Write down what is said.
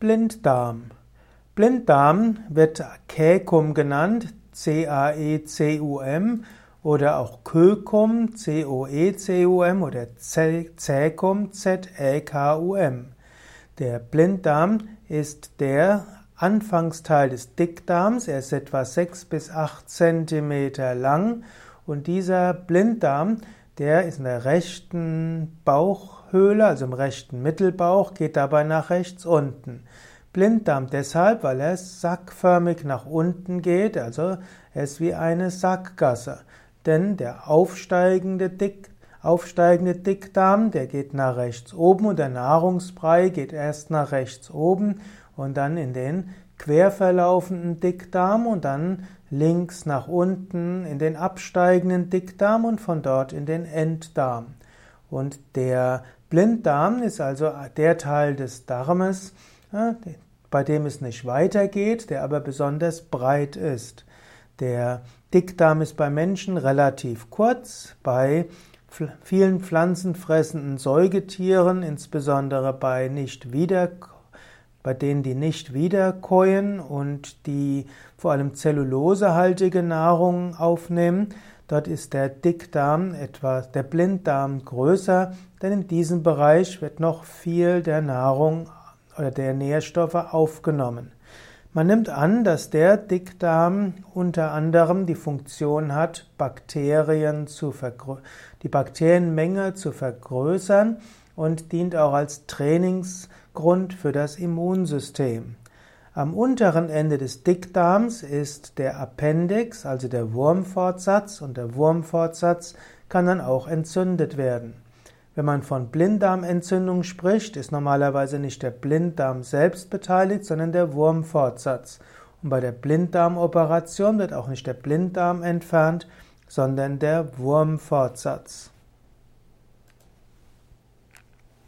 Blinddarm. Blinddarm wird Caecum genannt, C-A-E-C-U-M oder auch Coecum, C-O-E-C-U-M oder Caecum, Z-E-K-U-M. Der Blinddarm ist der Anfangsteil des Dickdarms. Er ist etwa 6 bis 8 Zentimeter lang und dieser Blinddarm, der ist in der rechten Bauchhöhle, also im rechten Mittelbauch, geht dabei nach rechts unten. Blinddarm deshalb, weil er sackförmig nach unten geht, also er ist wie eine Sackgasse. Denn der aufsteigende, Dick, aufsteigende Dickdarm, der geht nach rechts oben und der Nahrungsbrei geht erst nach rechts oben und dann in den quer verlaufenden Dickdarm und dann links nach unten in den absteigenden Dickdarm und von dort in den Enddarm. Und der Blinddarm ist also der Teil des Darmes, bei dem es nicht weitergeht, der aber besonders breit ist. Der Dickdarm ist bei Menschen relativ kurz, bei vielen pflanzenfressenden Säugetieren, insbesondere bei nicht wieder, bei denen die nicht wiederkäuen und die vor allem zellulosehaltige Nahrung aufnehmen, dort ist der Dickdarm etwa der Blinddarm größer, denn in diesem Bereich wird noch viel der Nahrung oder der Nährstoffe aufgenommen. Man nimmt an, dass der Dickdarm unter anderem die Funktion hat, Bakterien zu die Bakterienmenge zu vergrößern und dient auch als Trainingsgrund für das Immunsystem. Am unteren Ende des Dickdarms ist der Appendix, also der Wurmfortsatz, und der Wurmfortsatz kann dann auch entzündet werden. Wenn man von Blinddarmentzündung spricht, ist normalerweise nicht der Blinddarm selbst beteiligt, sondern der Wurmfortsatz. Und bei der Blinddarmoperation wird auch nicht der Blinddarm entfernt, sondern der Wurmfortsatz.